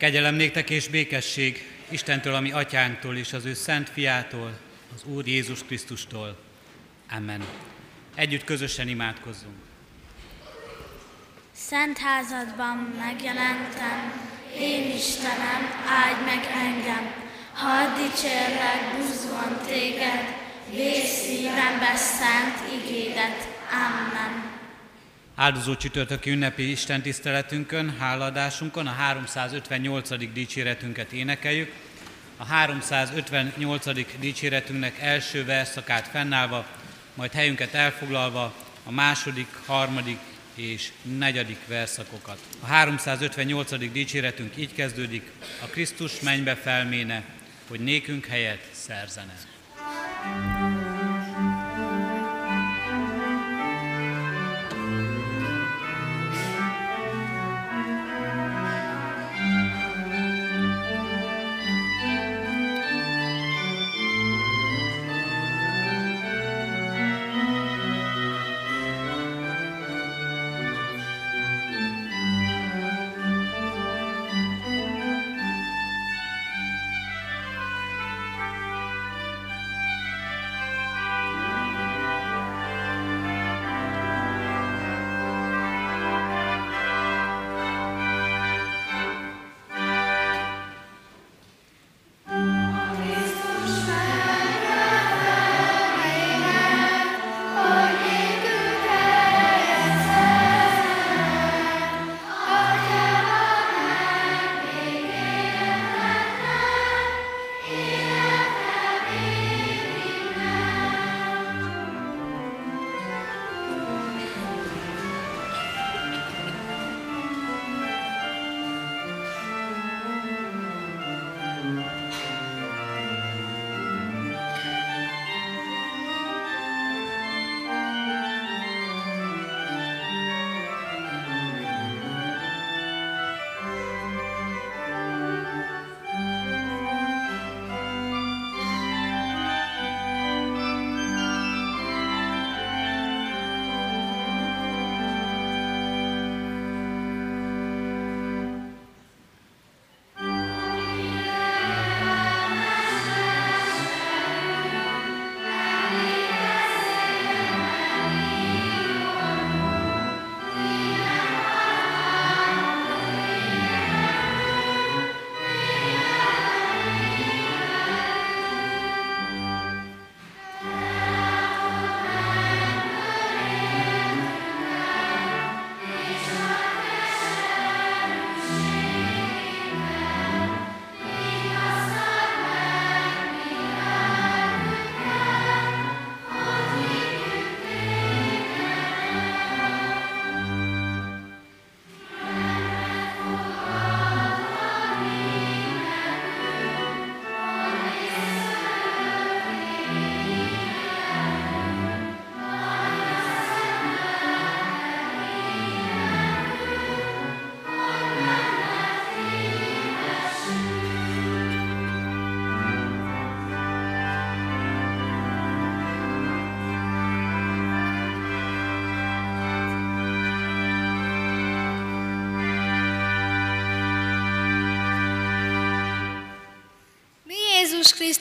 Kegyelem néktek és békesség Istentől, ami atyánktól és az ő szent fiától, az Úr Jézus Krisztustól. Amen. Együtt közösen imádkozzunk. Szent házadban megjelentem, én Istenem, áldj meg engem, hadd dicsérlek buzgón téged, vész szívembe szent igédet. Amen. Áldozó csütörtöki ünnepi Isten tiszteletünkön, háladásunkon a 358. dicséretünket énekeljük. A 358. dicséretünknek első verszakát fennállva, majd helyünket elfoglalva a második, harmadik és negyedik verszakokat. A 358. dicséretünk így kezdődik, a Krisztus mennybe felméne, hogy nékünk helyet szerzene. thank you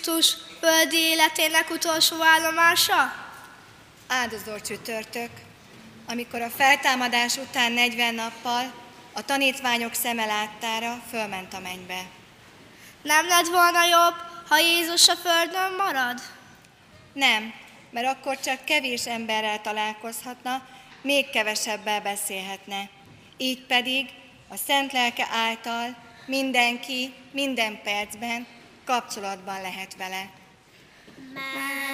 Krisztus földi életének utolsó állomása? Áldozó csütörtök, amikor a feltámadás után 40 nappal a tanítványok szeme láttára fölment a mennybe. Nem lett volna jobb, ha Jézus a földön marad? Nem, mert akkor csak kevés emberrel találkozhatna, még kevesebbel beszélhetne. Így pedig a Szent Lelke által mindenki minden percben kapcsolatban lehet vele. Mennybe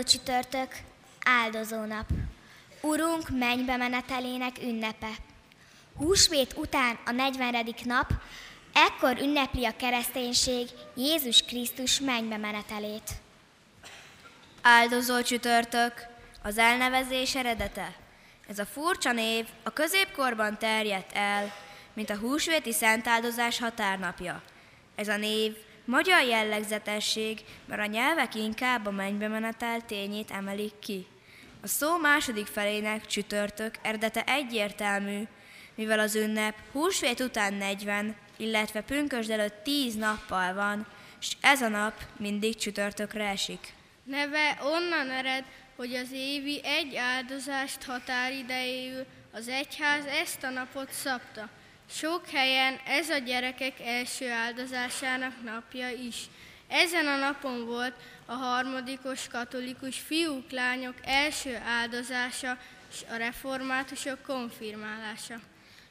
Áldozó csütörtök, áldozó nap. Urunk mennybe menetelének ünnepe. Húsvét után a 40. nap, ekkor ünnepli a kereszténység Jézus Krisztus mennybe menetelét. Áldozó csütörtök, az elnevezés eredete. Ez a furcsa név a középkorban terjedt el, mint a húsvéti szentáldozás határnapja. Ez a név magyar jellegzetesség, mert a nyelvek inkább a mennybe menetel tényét emelik ki. A szó második felének csütörtök eredete egyértelmű, mivel az ünnep húsvét után 40, illetve pünkösd előtt 10 nappal van, és ez a nap mindig csütörtökre esik. Neve onnan ered, hogy az évi egy áldozást határidejéül az egyház ezt a napot szabta. Sok helyen ez a gyerekek első áldozásának napja is. Ezen a napon volt a harmadikos katolikus fiúk, lányok első áldozása és a reformátusok konfirmálása.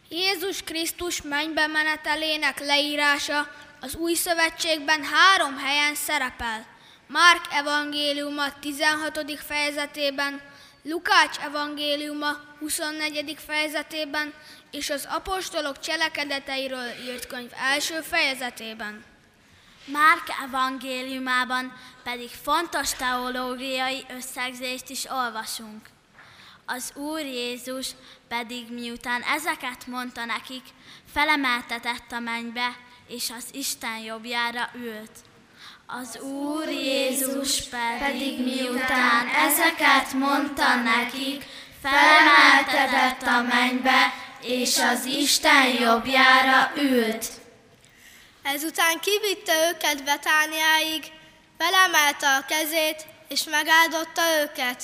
Jézus Krisztus mennybe menetelének leírása az új szövetségben három helyen szerepel. Márk evangéliuma 16. fejezetében, Lukács evangéliuma 24. fejezetében és az apostolok cselekedeteiről írt könyv első fejezetében. Márk evangéliumában pedig fontos teológiai összegzést is olvasunk. Az Úr Jézus pedig miután ezeket mondta nekik, felemeltetett a mennybe, és az Isten jobbjára ült. Az Úr Jézus pedig miután ezeket mondta nekik, felemeltetett a mennybe, és az Isten jobbjára ült. Ezután kivitte őket Betániáig, felemelte a kezét, és megáldotta őket.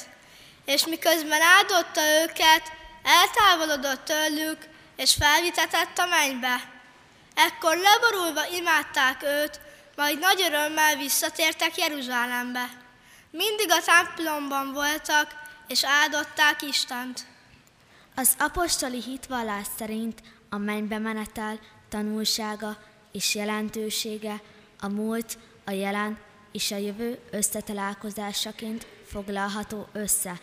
És miközben áldotta őket, eltávolodott tőlük, és felvitetett a mennybe. Ekkor leborulva imádták őt, majd nagy örömmel visszatértek Jeruzsálembe. Mindig a templomban voltak, és áldották Istent. Az apostoli hitvallás szerint a mennybe menetel tanulsága és jelentősége a múlt, a jelen és a jövő összetalálkozásaként foglalható össze.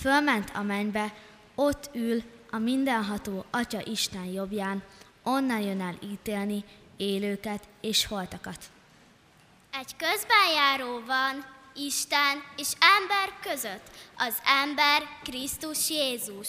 Fölment a mennybe, ott ül a mindenható Atya Isten jobbján, onnan jön el ítélni élőket és holtakat. Egy közbenjáró van Isten és ember között, az ember Krisztus Jézus.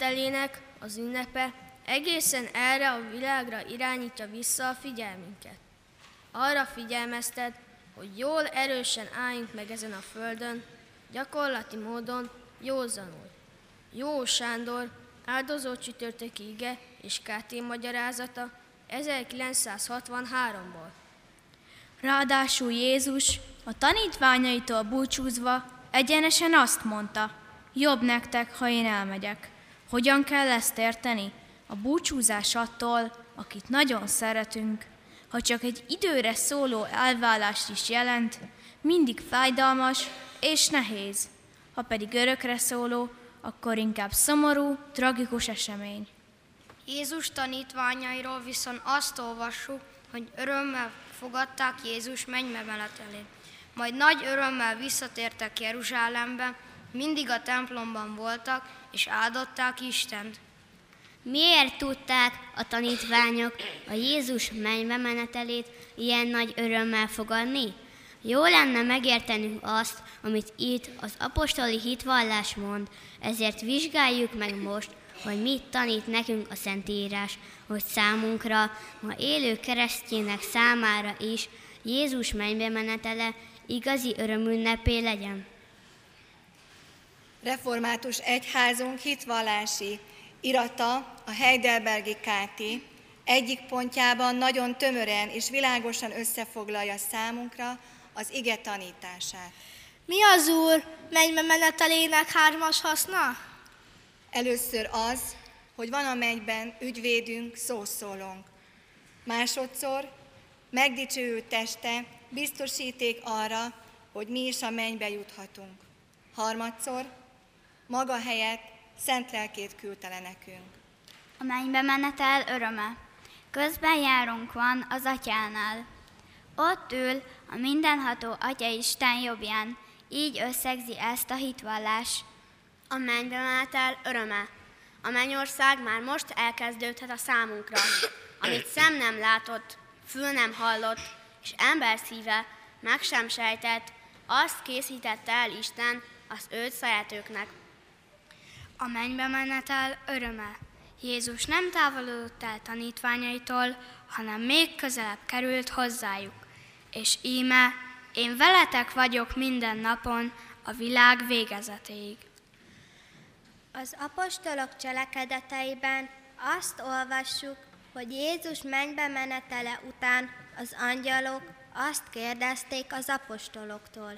mennybe menetelének az ünnepe egészen erre a világra irányítja vissza a figyelmünket. Arra figyelmeztet, hogy jól erősen álljunk meg ezen a földön, gyakorlati módon józanul. Jó Sándor áldozó csütörtöki ige és KT magyarázata 1963-ból. Ráadásul Jézus a tanítványaitól búcsúzva egyenesen azt mondta, jobb nektek, ha én elmegyek. Hogyan kell ezt érteni? A búcsúzás attól, akit nagyon szeretünk, ha csak egy időre szóló elválást is jelent, mindig fájdalmas és nehéz. Ha pedig örökre szóló, akkor inkább szomorú, tragikus esemény. Jézus tanítványairól viszont azt olvassuk, hogy örömmel fogadták Jézus mennybe menetelét. Majd nagy örömmel visszatértek Jeruzsálembe, mindig a templomban voltak, és áldották Istent. Miért tudták a tanítványok a Jézus mennybe menetelét ilyen nagy örömmel fogadni? Jó lenne megértenünk azt, amit itt az apostoli hitvallás mond, ezért vizsgáljuk meg most, hogy mit tanít nekünk a Szentírás, hogy számunkra, ma élő keresztjének számára is Jézus mennybe menetele igazi örömünnepé legyen. Református egyházunk hitvallási irata a Heidelbergi KT egyik pontjában nagyon tömören és világosan összefoglalja számunkra az ige tanítását. Mi az Úr mennybe menetelének hármas haszna? Először az, hogy van a mennyben ügyvédünk, szószólónk. Másodszor megdicsőült teste biztosíték arra, hogy mi is a mennybe juthatunk. Harmadszor maga helyett szent lelkét küldte le nekünk. A mennybe menetel öröme. Közben járunk van az atyánál. Ott ül a mindenható Atya Isten jobbján, így összegzi ezt a hitvallás. A mennybe menetel öröme. A mennyország már most elkezdődhet a számunkra, amit szem nem látott, fül nem hallott, és ember szíve meg sem sejtett, azt készítette el Isten az őt szeretőknek. A mennybe menetel öröme. Jézus nem távolodott el tanítványaitól, hanem még közelebb került hozzájuk. És íme, én veletek vagyok minden napon a világ végezetéig. Az apostolok cselekedeteiben azt olvassuk, hogy Jézus mennybe menetele után az angyalok azt kérdezték az apostoloktól.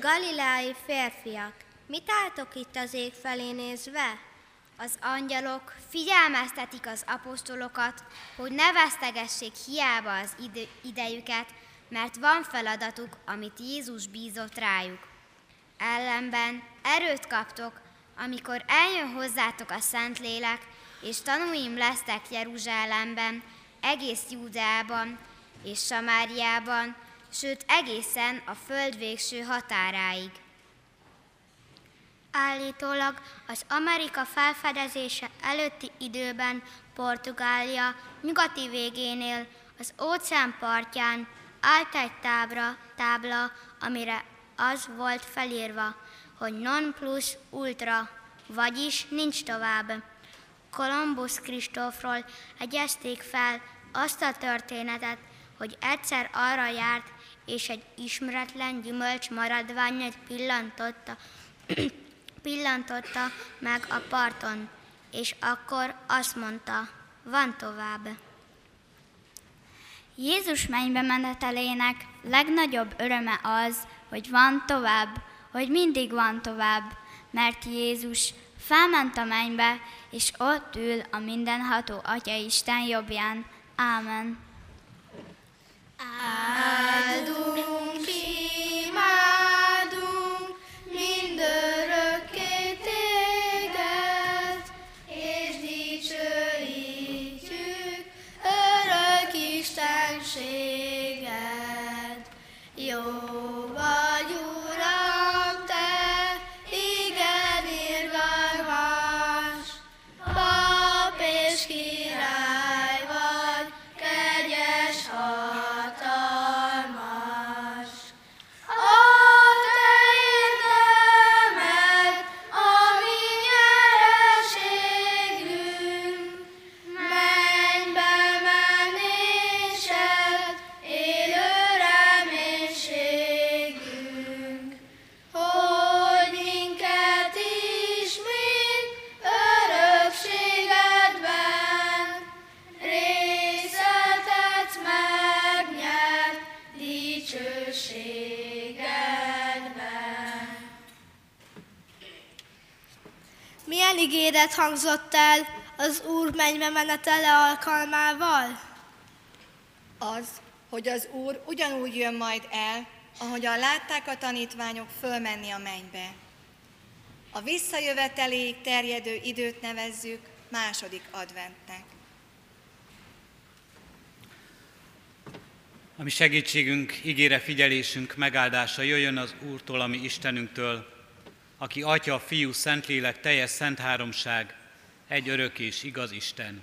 Galileai férfiak, mit álltok itt az ég felé nézve? Az angyalok figyelmeztetik az apostolokat, hogy ne vesztegessék hiába az ide- idejüket, mert van feladatuk, amit Jézus bízott rájuk. Ellenben erőt kaptok, amikor eljön hozzátok a Szentlélek, és tanúim lesztek Jeruzsálemben, egész Júdeában és Samáriában, sőt egészen a föld végső határáig. Állítólag az Amerika felfedezése előtti időben Portugália nyugati végénél az óceán partján állt egy tábla, tábla, amire az volt felírva, hogy non plus ultra, vagyis nincs tovább. Kolumbusz Kristófról egyezték fel azt a történetet, hogy egyszer arra járt, és egy ismeretlen gyümölcs maradványát pillantotta, pillantotta meg a parton, és akkor azt mondta, van tovább. Jézus mennybe menetelének legnagyobb öröme az, hogy van tovább, hogy mindig van tovább, mert Jézus felment a mennybe, és ott ül a mindenható Atya Isten jobbján. Ámen. Áldunk, imádunk, mindörökké shade. Hangzott el az Úr mennybe menetele alkalmával? Az, hogy az Úr ugyanúgy jön majd el, ahogyan látták a tanítványok fölmenni a mennybe. A visszajöveteléig terjedő időt nevezzük második adventnek. Ami segítségünk, ígére figyelésünk megáldása jöjjön az Úrtól, ami Istenünktől, aki Atya, Fiú, Szentlélek, teljes szent háromság, egy örök és igaz Isten.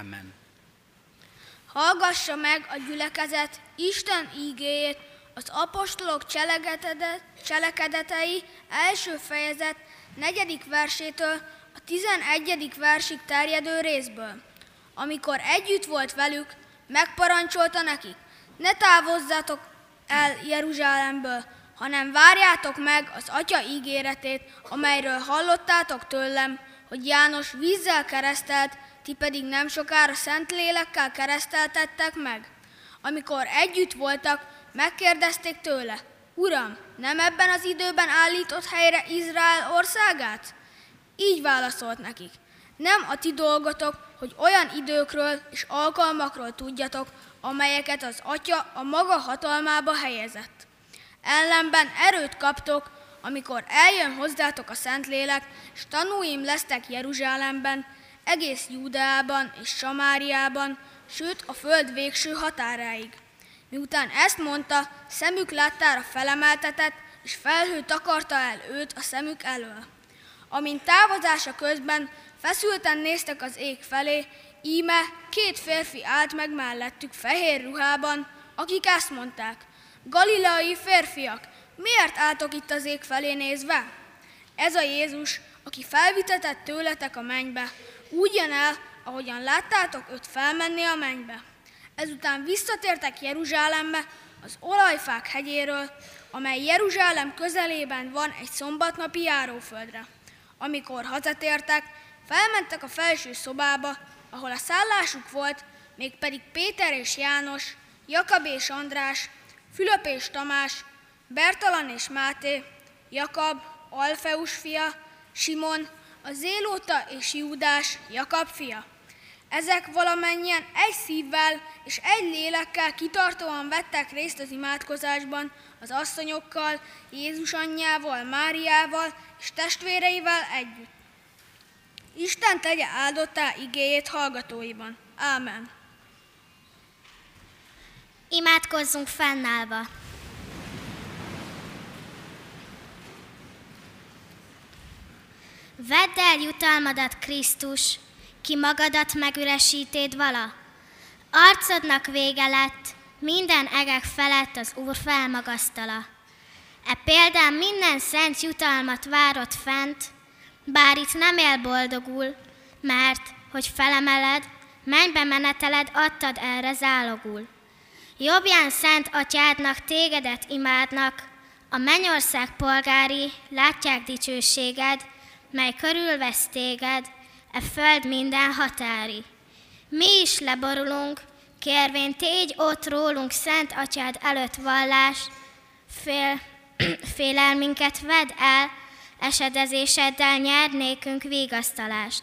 Amen. Hallgassa meg a gyülekezet Isten ígéjét az apostolok cselekedetei első fejezet negyedik versétől a tizenegyedik versig terjedő részből. Amikor együtt volt velük, megparancsolta nekik, ne távozzatok el Jeruzsálemből, hanem várjátok meg az Atya ígéretét, amelyről hallottátok tőlem, hogy János vízzel keresztelt, ti pedig nem sokára szent lélekkel kereszteltettek meg. Amikor együtt voltak, megkérdezték tőle, Uram, nem ebben az időben állított helyre Izrael országát? Így válaszolt nekik, nem a ti dolgotok, hogy olyan időkről és alkalmakról tudjatok, amelyeket az Atya a maga hatalmába helyezett. Ellenben erőt kaptok, amikor eljön hozzátok a Szentlélek, és tanúim lesztek Jeruzsálemben, egész Júdeában és Samáriában, sőt a föld végső határáig. Miután ezt mondta, szemük láttára felemeltetett, és felhő takarta el őt a szemük elől. Amint távozása közben feszülten néztek az ég felé, íme két férfi állt meg mellettük fehér ruhában, akik ezt mondták, Galileai férfiak, miért álltok itt az ég felé nézve? Ez a Jézus, aki felvitetett tőletek a mennybe, úgy jön el, ahogyan láttátok őt felmenni a mennybe. Ezután visszatértek Jeruzsálembe, az olajfák hegyéről, amely Jeruzsálem közelében van egy szombatnapi járóföldre. Amikor hazatértek, felmentek a felső szobába, ahol a szállásuk volt, mégpedig Péter és János, Jakab és András, Fülöp és Tamás, Bertalan és Máté, Jakab, Alfeus fia, Simon, a Zélóta és Júdás, Jakab fia. Ezek valamennyien egy szívvel és egy lélekkel kitartóan vettek részt az imádkozásban, az asszonyokkal, Jézus anyjával, Máriával és testvéreivel együtt. Isten tegye áldottá igéjét hallgatóiban. Ámen. Imádkozzunk fennállva. Vedd el jutalmadat, Krisztus, ki magadat megüresítéd vala. Arcodnak vége lett, minden egek felett az Úr felmagasztala. E példán minden szent jutalmat várott fent, bár itt nem él boldogul, mert, hogy felemeled, mennybe meneteled adtad erre zálogul. Jobbján szent atyádnak tégedet imádnak, a mennyország polgári látják dicsőséged, mely körülvesz téged, e föld minden határi. Mi is leborulunk, kérvén tégy ott rólunk szent atyád előtt vallás, fél, félelminket vedd el, esedezéseddel nyernékünk vigasztalást.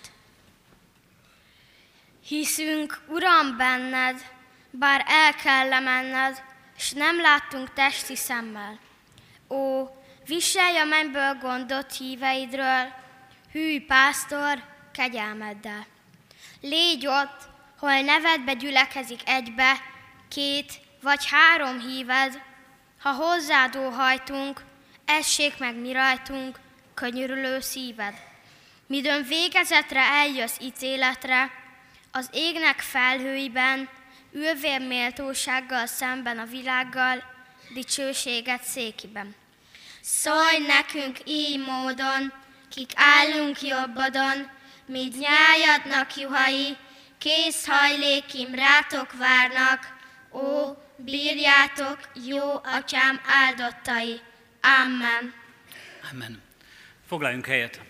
Hiszünk, Uram, benned, bár el kell menned, s nem láttunk testi szemmel. Ó, viselj a mennyből gondot híveidről, hű pásztor, kegyelmeddel. Légy ott, hol nevedbe gyülekezik egybe, két vagy három híved, ha hozzád óhajtunk, essék meg mi rajtunk, könyörülő szíved. Midőn végezetre eljössz ítéletre, az égnek felhőiben, ülvél méltósággal szemben a világgal, dicsőséget székiben. Szólj nekünk így módon, kik állunk jobbadon, míg nyájadnak juhai, kész hajlékim rátok várnak, ó, bírjátok, jó atyám áldottai. Amen. Amen. Foglaljunk helyet.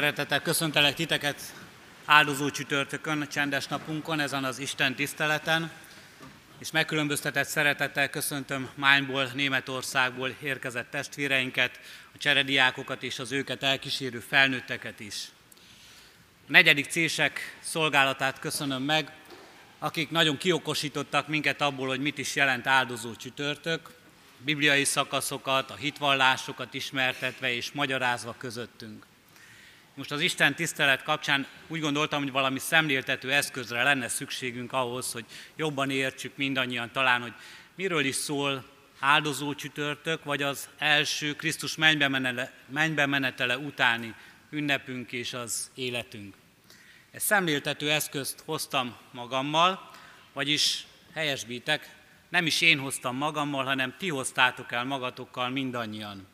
Szeretettel köszöntelek titeket áldozó csütörtökön, csendes napunkon, ezen az Isten tiszteleten, és megkülönböztetett szeretettel köszöntöm Mányból, Németországból érkezett testvéreinket, a cserediákokat és az őket elkísérő felnőtteket is. A negyedik cések szolgálatát köszönöm meg, akik nagyon kiokosítottak minket abból, hogy mit is jelent áldozó csütörtök, bibliai szakaszokat, a hitvallásokat ismertetve és magyarázva közöttünk. Most az Isten tisztelet kapcsán úgy gondoltam, hogy valami szemléltető eszközre lenne szükségünk ahhoz, hogy jobban értsük mindannyian talán, hogy miről is szól áldozó csütörtök, vagy az első Krisztus mennybe menetele, mennybe menetele utáni ünnepünk és az életünk. Egy szemléltető eszközt hoztam magammal, vagyis helyesbítek, nem is én hoztam magammal, hanem ti hoztátok el magatokkal mindannyian.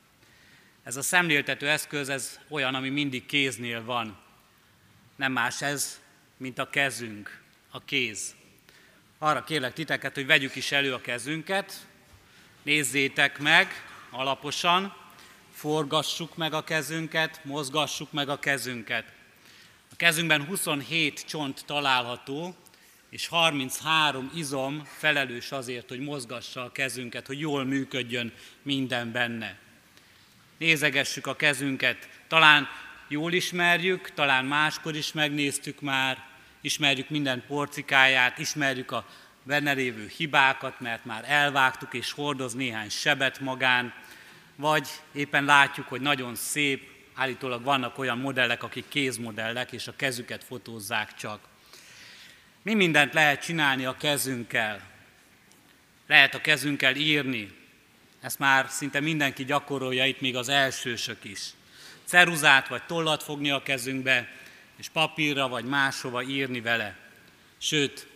Ez a szemléltető eszköz, ez olyan, ami mindig kéznél van. Nem más ez, mint a kezünk, a kéz. Arra kérlek titeket, hogy vegyük is elő a kezünket, nézzétek meg alaposan, forgassuk meg a kezünket, mozgassuk meg a kezünket. A kezünkben 27 csont található, és 33 izom felelős azért, hogy mozgassa a kezünket, hogy jól működjön minden benne. Nézegessük a kezünket, talán jól ismerjük, talán máskor is megnéztük már, ismerjük minden porcikáját, ismerjük a benne lévő hibákat, mert már elvágtuk és hordoz néhány sebet magán, vagy éppen látjuk, hogy nagyon szép, állítólag vannak olyan modellek, akik kézmodellek, és a kezüket fotózzák csak. Mi mindent lehet csinálni a kezünkkel? Lehet a kezünkkel írni. Ezt már szinte mindenki gyakorolja, itt még az elsősök is. Ceruzát vagy tollat fogni a kezünkbe, és papírra vagy máshova írni vele. Sőt,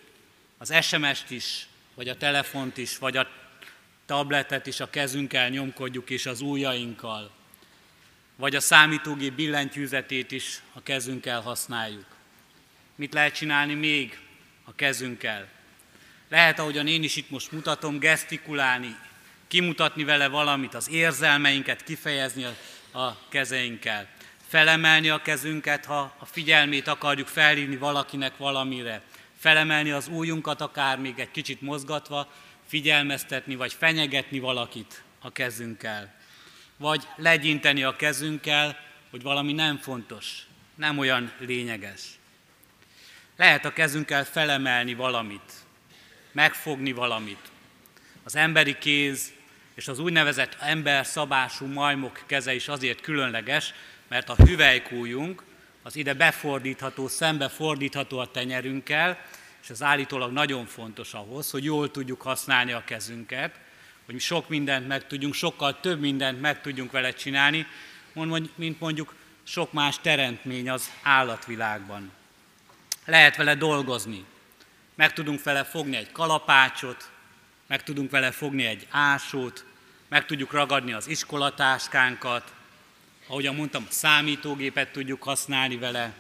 az SMS-t is, vagy a telefont is, vagy a tabletet is a kezünkkel nyomkodjuk, és az ujjainkkal. Vagy a számítógép billentyűzetét is a kezünkkel használjuk. Mit lehet csinálni még a kezünkkel? Lehet, ahogyan én is itt most mutatom, gesztikulálni, kimutatni vele valamit, az érzelmeinket kifejezni a, a kezeinkkel. Felemelni a kezünket, ha a figyelmét akarjuk felhívni valakinek valamire felemelni az újunkat, akár még egy kicsit mozgatva, figyelmeztetni vagy fenyegetni valakit a kezünkkel. Vagy legyinteni a kezünkkel, hogy valami nem fontos, nem olyan lényeges. Lehet a kezünkkel felemelni valamit, megfogni valamit. Az emberi kéz és az úgynevezett ember szabású majmok keze is azért különleges, mert a hüvelykújunk, az ide befordítható, szembe fordítható a tenyerünkkel, és ez állítólag nagyon fontos ahhoz, hogy jól tudjuk használni a kezünket, hogy sok mindent meg tudjunk, sokkal több mindent meg tudjunk vele csinálni, mint mondjuk sok más teremtmény az állatvilágban. Lehet vele dolgozni, meg tudunk vele fogni egy kalapácsot, meg tudunk vele fogni egy ásót, meg tudjuk ragadni az iskolatáskánkat, ahogyan mondtam, a számítógépet tudjuk használni vele,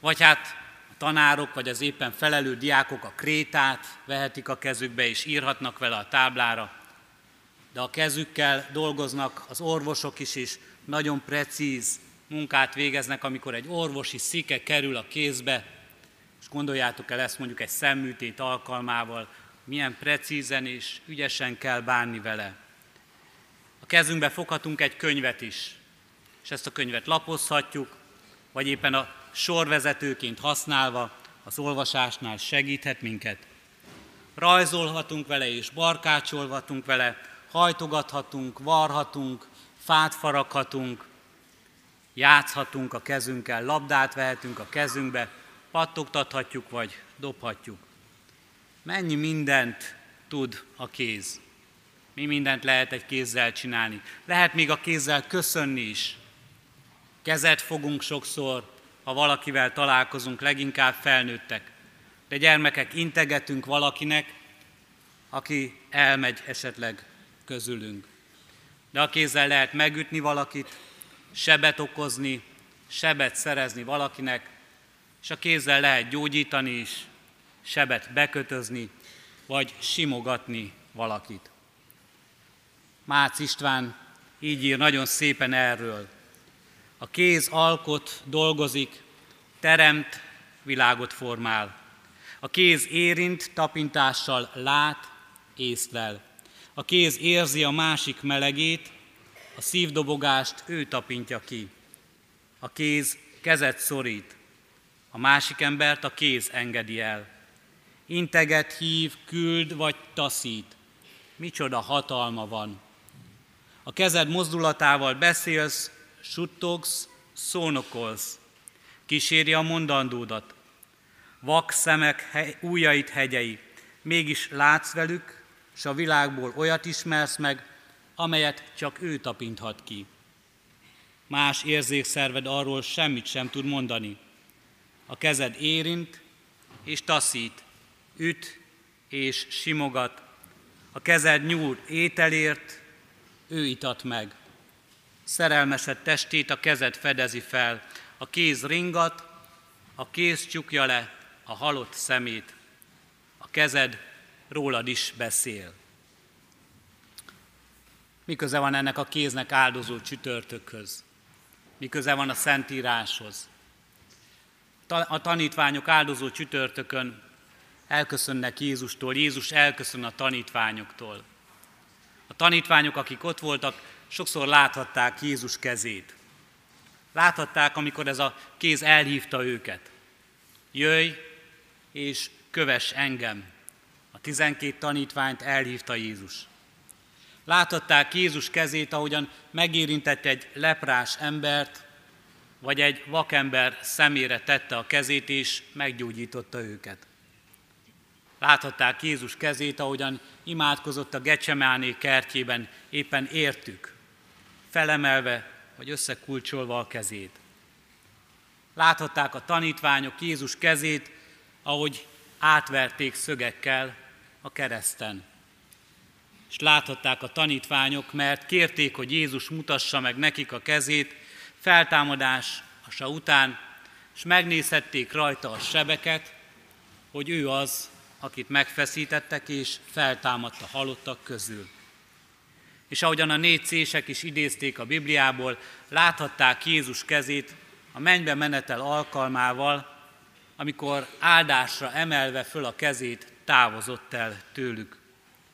vagy hát a tanárok, vagy az éppen felelő diákok a krétát vehetik a kezükbe, és írhatnak vele a táblára, de a kezükkel dolgoznak az orvosok is, és nagyon precíz munkát végeznek, amikor egy orvosi szike kerül a kézbe, és gondoljátok el ezt mondjuk egy szemműtét alkalmával, milyen precízen és ügyesen kell bánni vele. A kezünkbe foghatunk egy könyvet is, és ezt a könyvet lapozhatjuk, vagy éppen a sorvezetőként használva az olvasásnál segíthet minket. Rajzolhatunk vele és barkácsolhatunk vele, hajtogathatunk, varhatunk, fát faraghatunk, játszhatunk a kezünkkel, labdát vehetünk a kezünkbe, pattogtathatjuk vagy dobhatjuk. Mennyi mindent tud a kéz? Mi mindent lehet egy kézzel csinálni? Lehet még a kézzel köszönni is. Kezet fogunk sokszor, ha valakivel találkozunk, leginkább felnőttek. De gyermekek, integetünk valakinek, aki elmegy esetleg közülünk. De a kézzel lehet megütni valakit, sebet okozni, sebet szerezni valakinek, és a kézzel lehet gyógyítani is, sebet bekötözni, vagy simogatni valakit. Mácz István így ír nagyon szépen erről. A kéz alkot, dolgozik, teremt, világot formál. A kéz érint, tapintással lát, észlel. A kéz érzi a másik melegét, a szívdobogást ő tapintja ki. A kéz kezet szorít, a másik embert a kéz engedi el. Integet, hív, küld vagy taszít. Micsoda hatalma van. A kezed mozdulatával beszélsz, suttogsz, szónokolsz, kíséri a mondandódat. Vak szemek ujjait hegyei, mégis látsz velük, és a világból olyat ismersz meg, amelyet csak ő tapinthat ki. Más érzékszerved arról semmit sem tud mondani. A kezed érint és taszít, üt és simogat. A kezed nyúl ételért, ő itat meg. Szerelmesed testét a kezed fedezi fel, a kéz ringat, a kéz csukja le a halott szemét, a kezed rólad is beszél. Mi köze van ennek a kéznek áldozó csütörtökhöz? Mi köze van a Szentíráshoz? A tanítványok áldozó csütörtökön elköszönnek Jézustól, Jézus elköszön a tanítványoktól. A tanítványok, akik ott voltak, sokszor láthatták Jézus kezét. Láthatták, amikor ez a kéz elhívta őket. Jöjj és köves engem. A tizenkét tanítványt elhívta Jézus. Láthatták Jézus kezét, ahogyan megérintett egy leprás embert, vagy egy vakember szemére tette a kezét, és meggyógyította őket. Láthatták Jézus kezét, ahogyan imádkozott a Gecsemáné kertjében, éppen értük, felemelve vagy összekulcsolva a kezét. Láthatták a tanítványok Jézus kezét, ahogy átverték szögekkel a kereszten. És láthatták a tanítványok, mert kérték, hogy Jézus mutassa meg nekik a kezét, feltámadása után, és megnézhették rajta a sebeket, hogy ő az, akit megfeszítettek, és feltámadt a halottak közül. És ahogyan a négy cések is idézték a Bibliából, láthatták Jézus kezét a mennybe menetel alkalmával, amikor áldásra emelve föl a kezét távozott el tőlük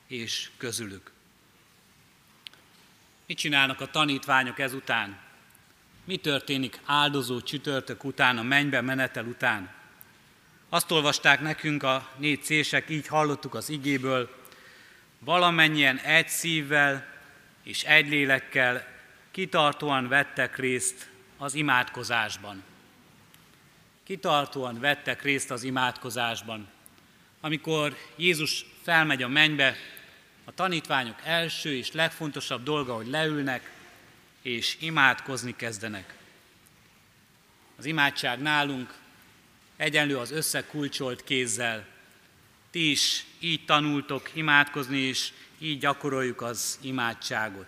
és közülük. Mit csinálnak a tanítványok ezután? Mi történik áldozó csütörtök után, a mennybe menetel után? Azt olvasták nekünk a négy cések, így hallottuk az igéből, valamennyien egy szívvel és egy lélekkel kitartóan vettek részt az imádkozásban. Kitartóan vettek részt az imádkozásban. Amikor Jézus felmegy a mennybe, a tanítványok első és legfontosabb dolga, hogy leülnek és imádkozni kezdenek. Az imádság nálunk egyenlő az összekulcsolt kézzel. Ti is így tanultok imádkozni, és így gyakoroljuk az imádságot.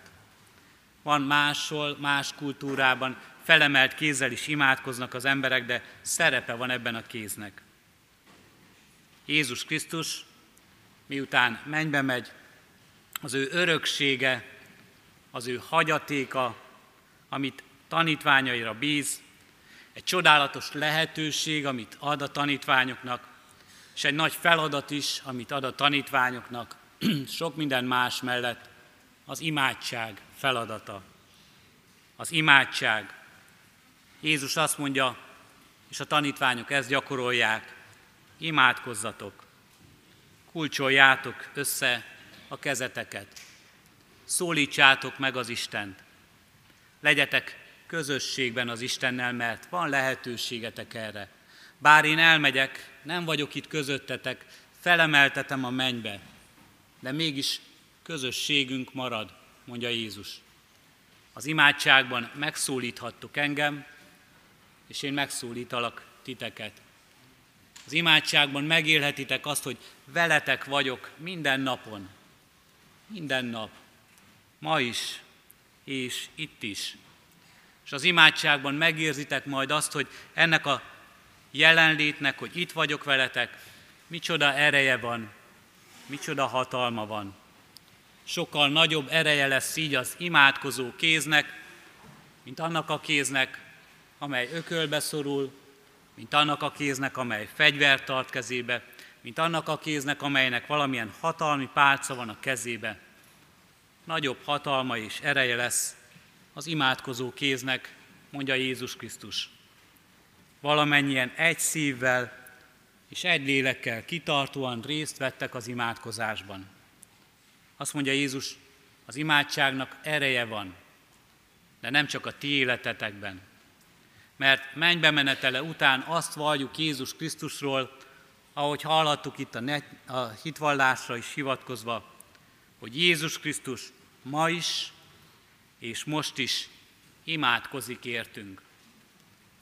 Van máshol, más kultúrában felemelt kézzel is imádkoznak az emberek, de szerepe van ebben a kéznek. Jézus Krisztus, miután mennybe megy, az ő öröksége, az ő hagyatéka, amit tanítványaira bíz, egy csodálatos lehetőség, amit ad a tanítványoknak, és egy nagy feladat is, amit ad a tanítványoknak, sok minden más mellett, az imádság feladata. Az imádság. Jézus azt mondja, és a tanítványok ezt gyakorolják, imádkozzatok, kulcsoljátok össze a kezeteket, szólítsátok meg az Istent, legyetek közösségben az Istennel, mert van lehetőségetek erre. Bár én elmegyek, nem vagyok itt közöttetek, felemeltetem a mennybe, de mégis közösségünk marad, mondja Jézus. Az imádságban megszólíthattok engem, és én megszólítalak titeket. Az imádságban megélhetitek azt, hogy veletek vagyok minden napon. Minden nap. Ma is, és itt is és az imádságban megérzitek majd azt, hogy ennek a jelenlétnek, hogy itt vagyok veletek, micsoda ereje van, micsoda hatalma van. Sokkal nagyobb ereje lesz így az imádkozó kéznek, mint annak a kéznek, amely ökölbe szorul, mint annak a kéznek, amely fegyvert tart kezébe, mint annak a kéznek, amelynek valamilyen hatalmi pálca van a kezébe. Nagyobb hatalma és ereje lesz az imádkozó kéznek, mondja Jézus Krisztus. Valamennyien egy szívvel és egy lélekkel kitartóan részt vettek az imádkozásban. Azt mondja Jézus, az imádságnak ereje van, de nem csak a ti életetekben. Mert mennybe menetele után azt valljuk Jézus Krisztusról, ahogy hallhattuk itt a, net, a hitvallásra is hivatkozva, hogy Jézus Krisztus ma is és most is imádkozik értünk.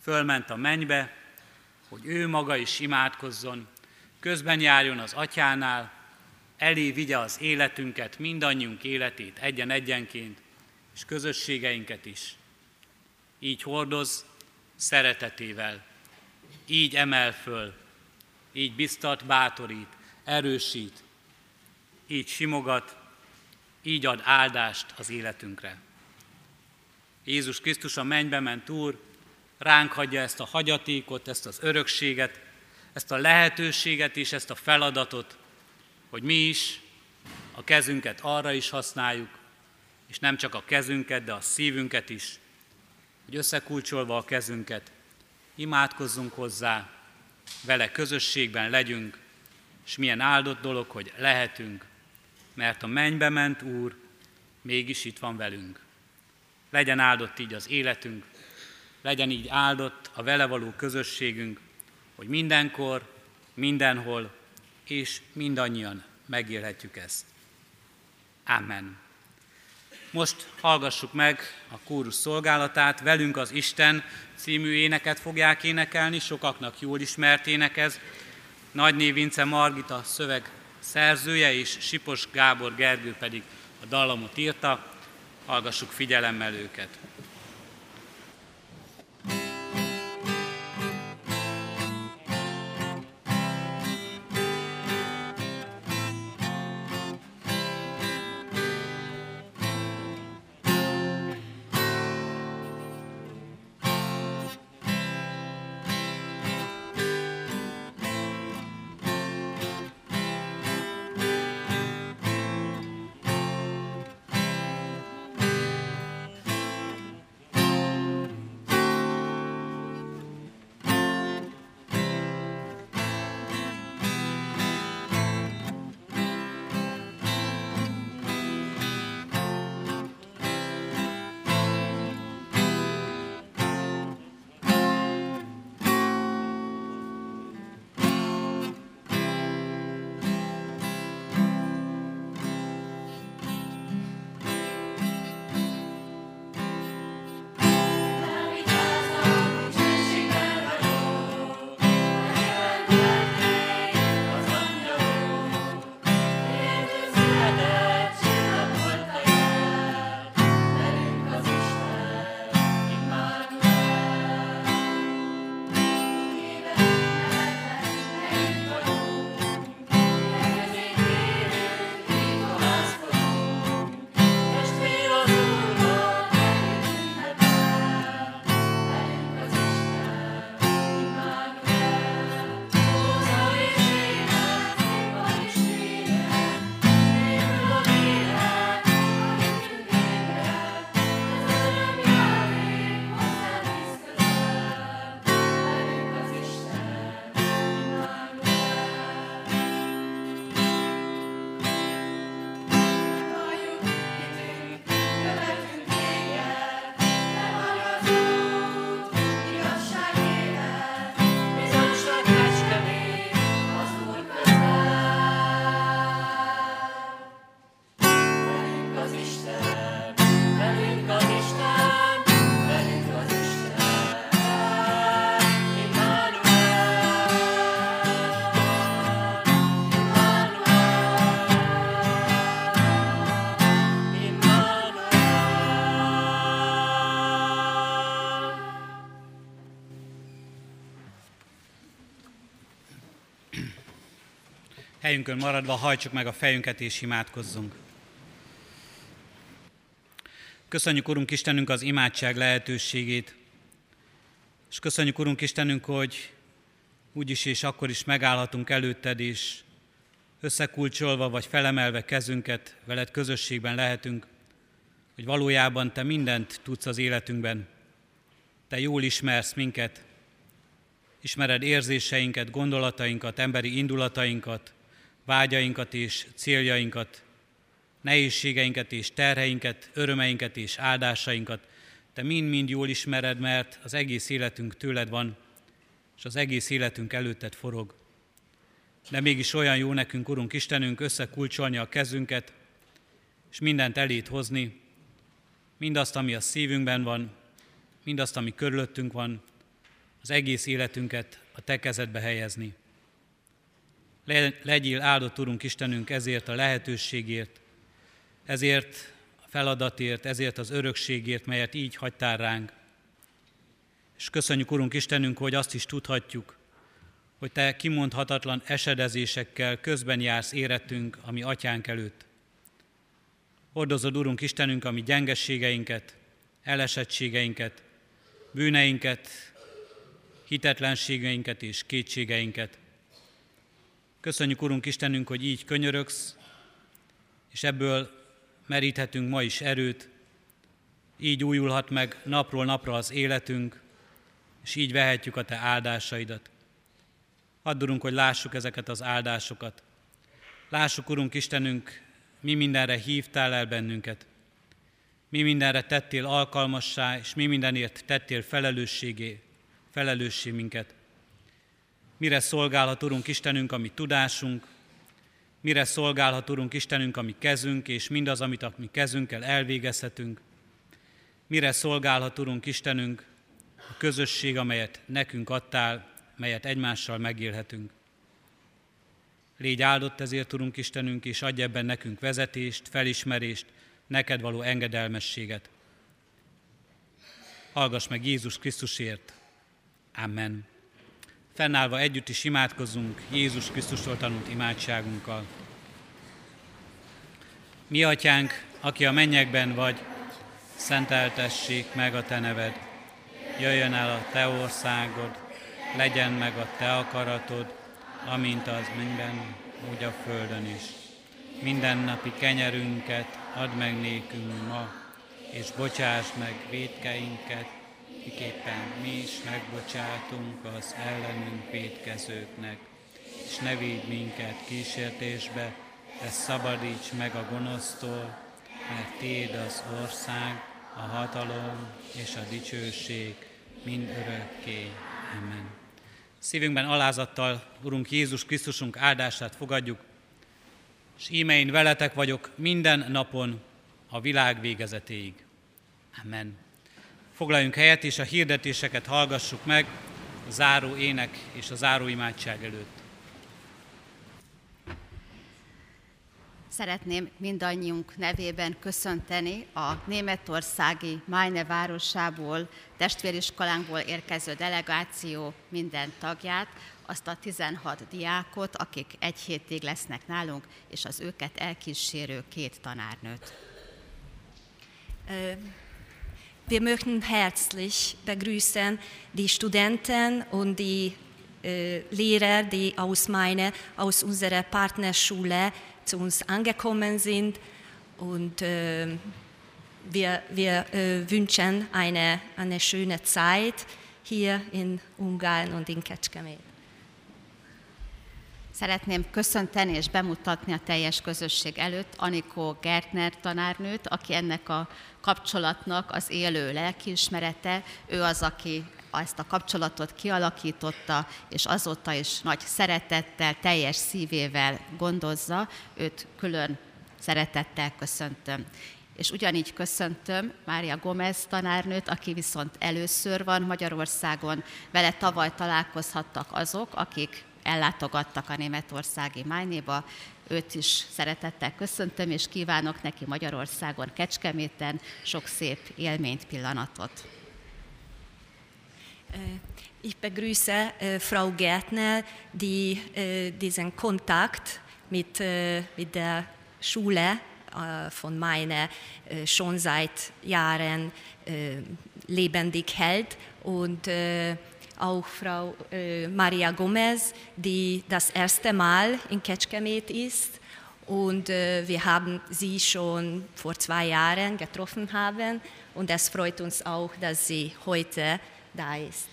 Fölment a mennybe, hogy ő maga is imádkozzon, közben járjon az atyánál, elé vigye az életünket, mindannyiunk életét egyen-egyenként, és közösségeinket is. Így hordoz szeretetével, így emel föl, így biztat, bátorít, erősít, így simogat, így ad áldást az életünkre. Jézus Krisztus a mennybe ment Úr, ránk hagyja ezt a hagyatékot, ezt az örökséget, ezt a lehetőséget és ezt a feladatot, hogy mi is a kezünket arra is használjuk, és nem csak a kezünket, de a szívünket is, hogy összekulcsolva a kezünket, imádkozzunk hozzá, vele közösségben legyünk, és milyen áldott dolog, hogy lehetünk, mert a mennybe ment Úr mégis itt van velünk. Legyen áldott így az életünk, legyen így áldott a vele való közösségünk, hogy mindenkor, mindenhol és mindannyian megélhetjük ezt. Amen. Most hallgassuk meg a kórus szolgálatát, velünk az Isten című éneket fogják énekelni, sokaknak jól ismert ének ez. Nagyné Vince Margita szöveg szerzője, és Sipos Gábor Gergő pedig a dallamot írta. Hallgassuk figyelemmel őket. Helyünkön maradva hajtsuk meg a fejünket és imádkozzunk. Köszönjük, Urunk Istenünk, az imádság lehetőségét, és köszönjük, Urunk Istenünk, hogy úgyis és akkor is megállhatunk előtted, és összekulcsolva vagy felemelve kezünket veled közösségben lehetünk, hogy valójában Te mindent tudsz az életünkben. Te jól ismersz minket, ismered érzéseinket, gondolatainkat, emberi indulatainkat, vágyainkat és céljainkat, nehézségeinket és terheinket, örömeinket és áldásainkat. Te mind-mind jól ismered, mert az egész életünk tőled van, és az egész életünk előtted forog. De mégis olyan jó nekünk, Urunk Istenünk, összekulcsolni a kezünket, és mindent elét hozni, mindazt, ami a szívünkben van, mindazt, ami körülöttünk van, az egész életünket a Te kezedbe helyezni. Legyél áldott, Urunk Istenünk, ezért a lehetőségért, ezért a feladatért, ezért az örökségért, melyet így hagytál ránk. És köszönjük, Urunk Istenünk, hogy azt is tudhatjuk, hogy Te kimondhatatlan esedezésekkel közben jársz éretünk, ami atyánk előtt. Hordozod, Urunk Istenünk, a mi gyengességeinket, elesettségeinket, bűneinket, hitetlenségeinket és kétségeinket. Köszönjük, Urunk Istenünk, hogy így könyörögsz, és ebből meríthetünk ma is erőt, így újulhat meg napról napra az életünk, és így vehetjük a Te áldásaidat. Add, Urunk, hogy lássuk ezeket az áldásokat. Lássuk, Urunk Istenünk, mi mindenre hívtál el bennünket. Mi mindenre tettél alkalmassá, és mi mindenért tettél felelősségé, felelőssé minket. Mire szolgálhat, Urunk Istenünk, a mi tudásunk, mire szolgálhat, Urunk Istenünk, a mi kezünk, és mindaz, amit a mi kezünkkel elvégezhetünk. Mire szolgálhat, Urunk Istenünk, a közösség, amelyet nekünk adtál, melyet egymással megélhetünk. Légy áldott ezért, Urunk Istenünk, és adj ebben nekünk vezetést, felismerést, neked való engedelmességet. Hallgass meg Jézus Krisztusért. Amen. Fennállva együtt is imádkozzunk Jézus Krisztustól tanult imádságunkkal. Mi atyánk, aki a mennyekben vagy, szenteltessék meg a te neved. Jöjjön el a te országod, legyen meg a te akaratod, amint az minden, úgy a földön is. Mindennapi kenyerünket add meg nékünk ma, és bocsáss meg védkeinket, miképpen mi is megbocsátunk az ellenünk védkezőknek. És ne védj minket kísértésbe, de szabadíts meg a gonosztól, mert Téd az ország, a hatalom és a dicsőség mind örökké. Amen. Szívünkben alázattal, Urunk Jézus Krisztusunk áldását fogadjuk, és íme én veletek vagyok minden napon a világ végezetéig. Amen. Foglaljunk helyet, és a hirdetéseket hallgassuk meg a záró ének és a záró imádság előtt. Szeretném mindannyiunk nevében köszönteni a németországi Majne városából, testvériskolánkból érkező delegáció minden tagját, azt a 16 diákot, akik egy hétig lesznek nálunk, és az őket elkísérő két tanárnőt. Wir möchten herzlich begrüßen die Studenten und die äh, Lehrer, die aus meine, aus unserer Partnerschule zu uns angekommen sind. Und äh, wir, wir äh, wünschen eine, eine schöne Zeit hier in Ungarn und in Kecskemét. Szeretném köszönteni és bemutatni a teljes közösség előtt Anikó Gertner tanárnőt, aki ennek a kapcsolatnak az élő lelkiismerete. Ő az, aki ezt a kapcsolatot kialakította, és azóta is nagy szeretettel, teljes szívével gondozza. Őt külön szeretettel köszöntöm. És ugyanígy köszöntöm Mária Gomez tanárnőt, aki viszont először van Magyarországon. Vele tavaly találkozhattak azok, akik ellátogattak a németországi Májnéba. Őt is szeretettel köszöntöm, és kívánok neki Magyarországon, Kecskeméten sok szép élményt, pillanatot. Ich begrüße Frau Gärtner, die diesen Kontakt mit, mit der Schule von Meine schon seit Jahren lebendig hält und auch Frau äh, Maria Gomez, die das erste Mal in Ketschkemet ist. Und äh, wir haben sie schon vor zwei Jahren getroffen haben. Und es freut uns auch, dass sie heute da ist.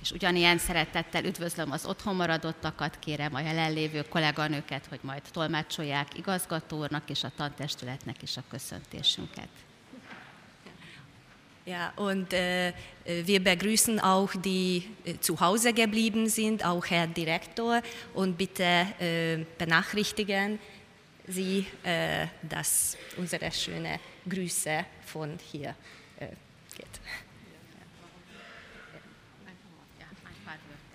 És ugyanilyen szeretettel üdvözlöm az otthon maradottakat, kérem a jelenlévő kolléganőket, hogy majd tolmácsolják igazgatónak és a tantestületnek is a köszöntésünket. Ja, und äh, wir begrüßen auch die äh, zu Hause geblieben sind, auch Herr Direktor, und bitte äh, benachrichtigen Sie äh, dass unsere schöne Grüße von hier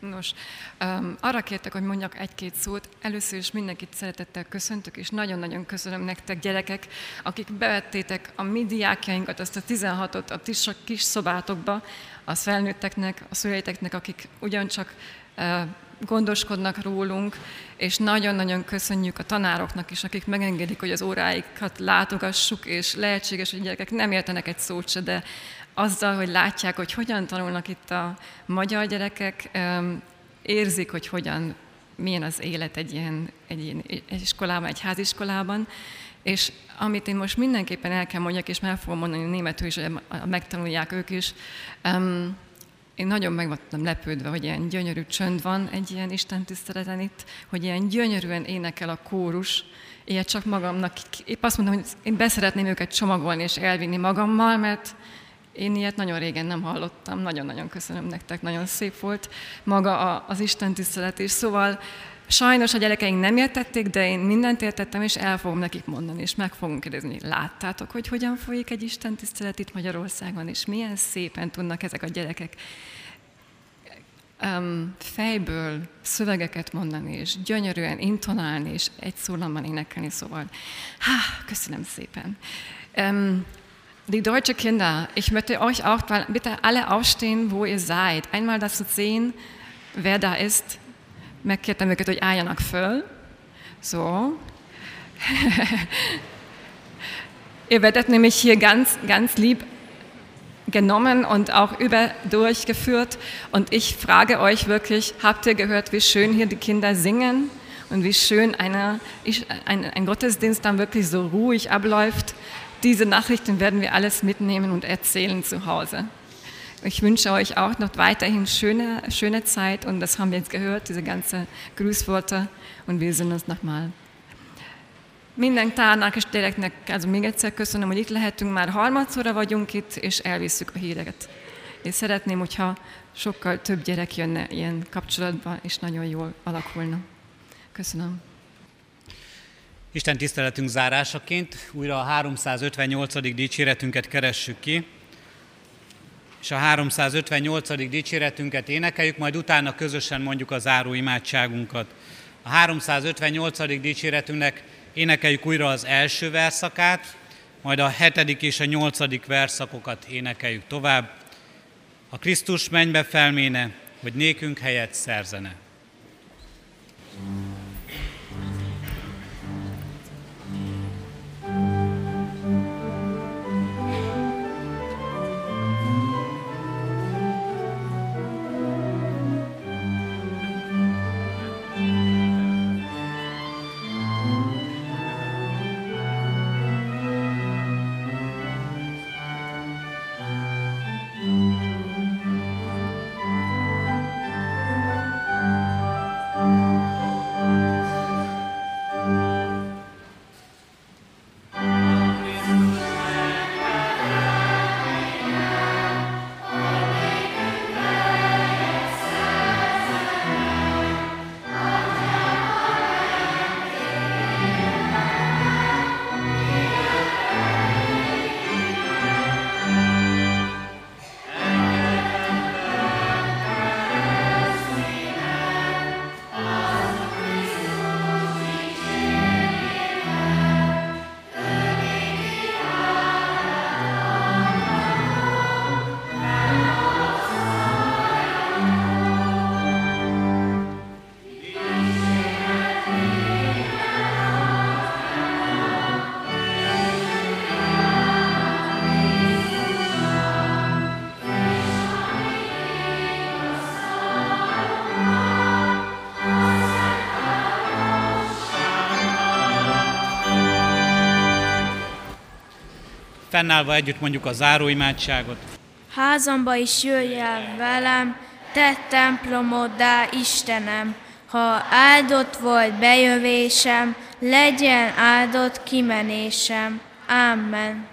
Nos, um, arra kértek, hogy mondjak egy-két szót. Először is mindenkit szeretettel köszöntök, és nagyon-nagyon köszönöm nektek, gyerekek, akik bevettétek a mi diákjainkat, azt a 16-ot a kis, kis szobátokba, az felnőtteknek, a szüleiteknek, akik ugyancsak uh, gondoskodnak rólunk, és nagyon-nagyon köszönjük a tanároknak is, akik megengedik, hogy az óráikat látogassuk, és lehetséges, hogy gyerekek nem értenek egy szót se, de azzal, hogy látják, hogy hogyan tanulnak itt a magyar gyerekek, érzik, hogy hogyan, milyen az élet egy ilyen, egy ilyen iskolában, egy háziskolában, és amit én most mindenképpen el kell mondjak, és meg fogom mondani németül is, hogy megtanulják ők is, én nagyon meg voltam lepődve, hogy ilyen gyönyörű csönd van egy ilyen Isten tiszteleten itt, hogy ilyen gyönyörűen énekel a kórus. Ilyet csak magamnak, épp azt mondom, hogy én beszeretném őket csomagolni és elvinni magammal, mert én ilyet nagyon régen nem hallottam. Nagyon-nagyon köszönöm nektek, nagyon szép volt maga az Isten tisztelet is. Szóval sajnos a gyerekeink nem értették, de én mindent értettem, és el fogom nekik mondani, és meg fogunk kérdezni, láttátok, hogy hogyan folyik egy Isten tisztelet itt Magyarországon, és milyen szépen tudnak ezek a gyerekek um, fejből szövegeket mondani, és gyönyörűen intonálni, és egy szólamban énekelni, szóval, há, köszönöm szépen. Um, Die deutsche Kinder, ich möchte euch auch bitte alle aufstehen, wo ihr seid. Einmal das zu sehen, wer da ist. Megkértem őket, hogy álljanak föl. So. ihr werdet nämlich hier ganz, ganz lieb genommen und auch über durchgeführt. Und ich frage euch wirklich, habt ihr gehört, wie schön hier die Kinder singen und wie schön eine, ein, ein Gottesdienst dann wirklich so ruhig abläuft? Diese Nachrichten werden wir alles mitnehmen und erzählen zu Hause. Ich wünsche euch auch noch weiterhin schöne, schöne Zeit und das haben wir jetzt gehört, diese ganze Grußworte und wir sehen uns nochmal. Minden tárnak és gyereknek, also még egyszer köszönöm, hogy itt lehetünk, már harmadszorra vagyunk itt, és elvisszük a híreket. Én szeretném, hogyha sokkal több gyerek jönne ilyen kapcsolatba, és nagyon jól alakulna. Köszönöm. Isten tiszteletünk zárásaként újra a 358. dicséretünket keressük ki, és a 358. dicséretünket énekeljük, majd utána közösen mondjuk a záró imádságunkat. A 358. dicséretünknek énekeljük újra az első verszakát, majd a hetedik és a nyolcadik verszakokat énekeljük tovább. A Krisztus mennybe felméne, hogy nékünk helyet szerzene. Mm. Fennállva együtt mondjuk a záróimádságot. Házamba is jöjj el velem, te templomoddá Istenem, ha áldott volt bejövésem, legyen áldott kimenésem. Amen.